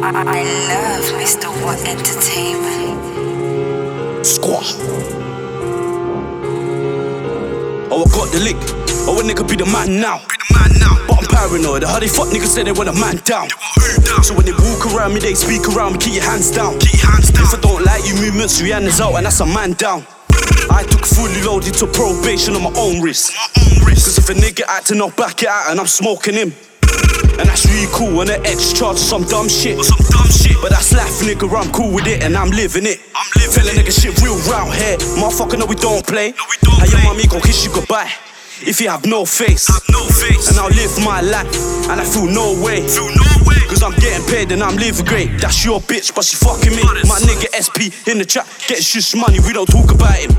I love Mr. W.O.T Entertainment. Squaw. Oh, I got the lick. Oh, a nigga be the man now. Be the man now. But I'm paranoid. How they fuck niggas say they want a man down. Down? So when they walk around me, they speak around me, keep your hands down. Keep your hands down. If I don't like you movements, Rihanna's out and that's a man down. I took fully loaded to probation on my own risk. My own wrist. Cause if a nigga acting up, back it out and I'm smoking him. And that's really cool, and the X charge some dumb shit. Some dumb shit. But that's life, nigga, I'm cool with it and I'm living it. I'm living Tell a nigga shit real round here. Motherfucker, no, we don't play. No, we don't How your mommy gon' kiss you goodbye if you have no face. Have no face. And I'll live my life, and I feel no way. Feel no way. Cause I'm getting paid and I'm living great. That's your bitch, but she fucking me. My nigga SP in the trap, getting shush money, we don't talk about him.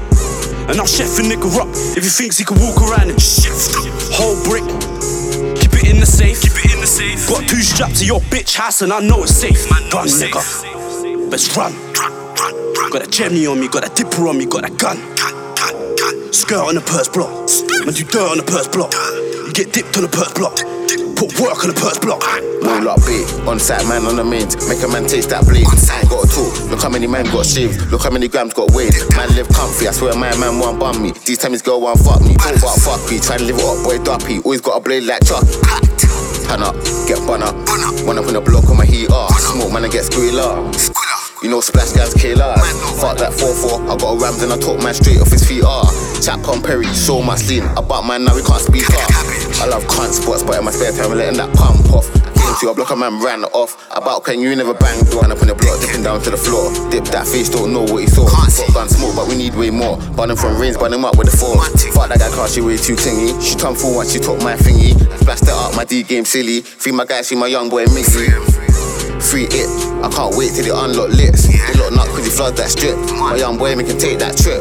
And I'll chef a nigga up if he thinks he can walk around and Shift. Got to your bitch house and I know it's safe. Man, run, safe. nigga. Let's run. Run, run, run. Got a chimney on me, got a dipper on me, got a gun. Gun, gun, gun. Skirt on the Perpz block. Man, do dirt on the Perpz block. You get dipped on the Perpz block. Put work on the Perpz block. Roll up bait, on site man on the mains, make a man taste that blade. Got a talk, look how many men got shaved, look how many grams got weighed. Man live comfy, I swear my man won't bum me. These times girl won't fuck me, talk about fuck me, try to live it up, boy duppy. Always got a blade like Chuck. Up, get bun up, one up in the block on my heat up. Smoke man and get squealer. You know splash guys killer. Fuck that 4-4, I got a rams and I talk man straight off his feet ah. Chap on Perry, so much lean. About man now we can't speak up. I love cunt spots, but in my spare time I'm letting that pump off. Came to a block, a man ran off. About can you never bang door and up in the block, dipping down to the floor. Dip that face, don't know what he saw. Got gun smoke, but we need way more. Bun him from range, bun him up with the four. Fuck that guy, cause she way too clingy. She come full once she took my thingy. Splashed it up, my D game silly. Free my guy, see my young boy Miggy. Free it, I can't wait till they unlock lips. They look nut cause he floods that strip. My young boy, me can take that trip.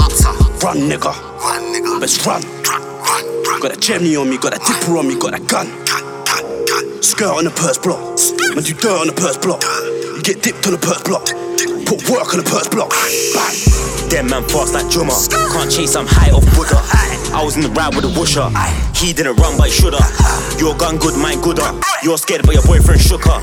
Run, nigga. Run, nigga. Let's run. Run, run, run. Got a chimney on me, got a dipper on me, got a gun. Skirt on the Perpz block. Man, do dirt on the Perpz block. You get dipped on the Perpz block. Put work on the Perpz block. Bang. Man fast like Jumma. Can't chase, I'm high off Buddha. I was in the ride with a whoosher. He didn't run, but he shoulda. Your gun good, mine gooder. You're scared, but your boyfriend shook her.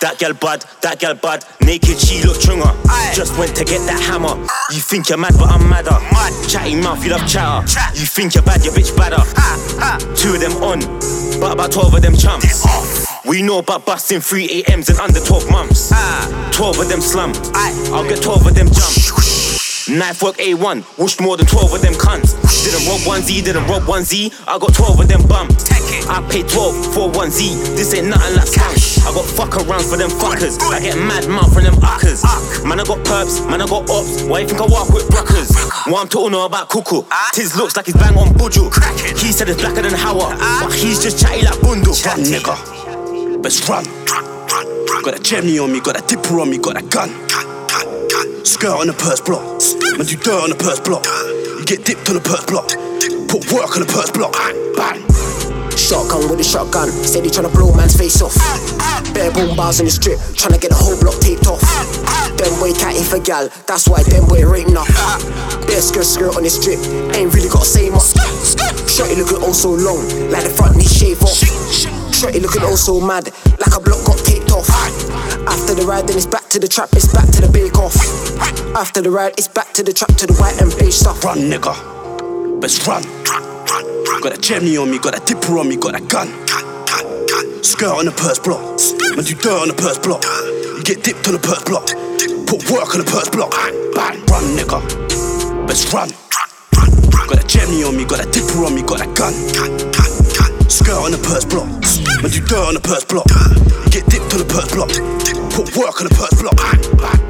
That gal bad, that gal bad. Naked, she look chunga. Just went to get that hammer. You think you're mad, but I'm madder. Chatty mouth, you love chatter. You think you're bad, your bitch badder. Two of them on, but about 12 of them chumps. We know about busting 3 AMs in under 12 months. 12 of them slumped. I'll get 12 of them jumped. Knife work A1, whooshed more than 12 of them cunts. Didn't rob 1Z, didn't rob 1Z. I got 12 of them bumps. I paid 12 for 1Z. This ain't nothing like cash. I got fuck arounds for them fuckers. I get mad mouth from them uckers. Man, I got perps, man, I got ops. Why you think I walk with bruckers? What I'm talking about cuckoo. Tiz looks like he's bang on Buju. He said it's blacker than Howard, but he's just chatty like Bundu. Run, nigga. Let's run. Got a chimney on me, got a dipper on me, got a gun. Skirt on the Perpz block. Man, do dirt on the Perpz block. You get dipped on the Perpz block. Put work on the Perpz block. Bang. Shotgun with a shotgun, said steady tryna blow man's face off. Bare boom bars in the strip, tryna get the whole block taped off. Them boy catty for gal, that's why them boy rating up. Bare skirt skirt on the strip, ain't really got to say much. Shorty looking oh so long, like the front shave off. Shorty looking oh so mad, like a block got taped off. After the ride, then it's back to the trap, it's back to the bake off. After the ride, it's back to the trap, to the white and beige stuff. Run, nigga. Let's run. Got a chimney on me, got a dipper on me, got a gun. Skirt on the Perpz block. Man, do dirt on the Perpz block. You get dipped on the Perpz block. Put work on the Perpz block. Bang. Run, nigga. Run, run. Got a chimney on me, got a dipper on me, got a gun. Gun. On the Perpz block. Man, do dirt on the Perpz block. You get dipped on the Perpz block. Put work on the Perpz block.